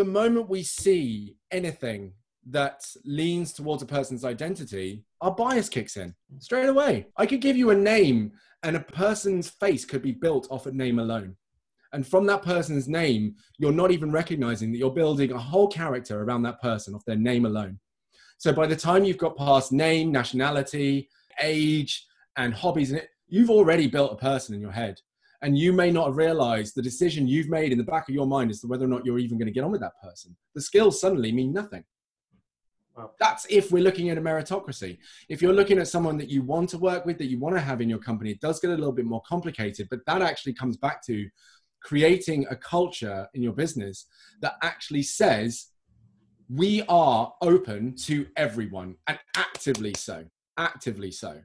the moment we see anything that leans towards a person's identity, our bias kicks in straight away. I could give you a name, and a person's face could be built off a name alone. And from that person's name, you're not even recognizing that you're building a whole character around that person off their name alone. So by the time you've got past name, nationality, age, and hobbies, and it, you've already built a person in your head. And you may not have realized the decision you've made in the back of your mind as to whether or not you're even going to get on with that person. The skills suddenly mean nothing. Wow. That's if we're looking at a meritocracy. If you're looking at someone that you want to work with, that you want to have in your company, it does get a little bit more complicated. But that actually comes back to creating a culture in your business that actually says we are open to everyone and actively so actively so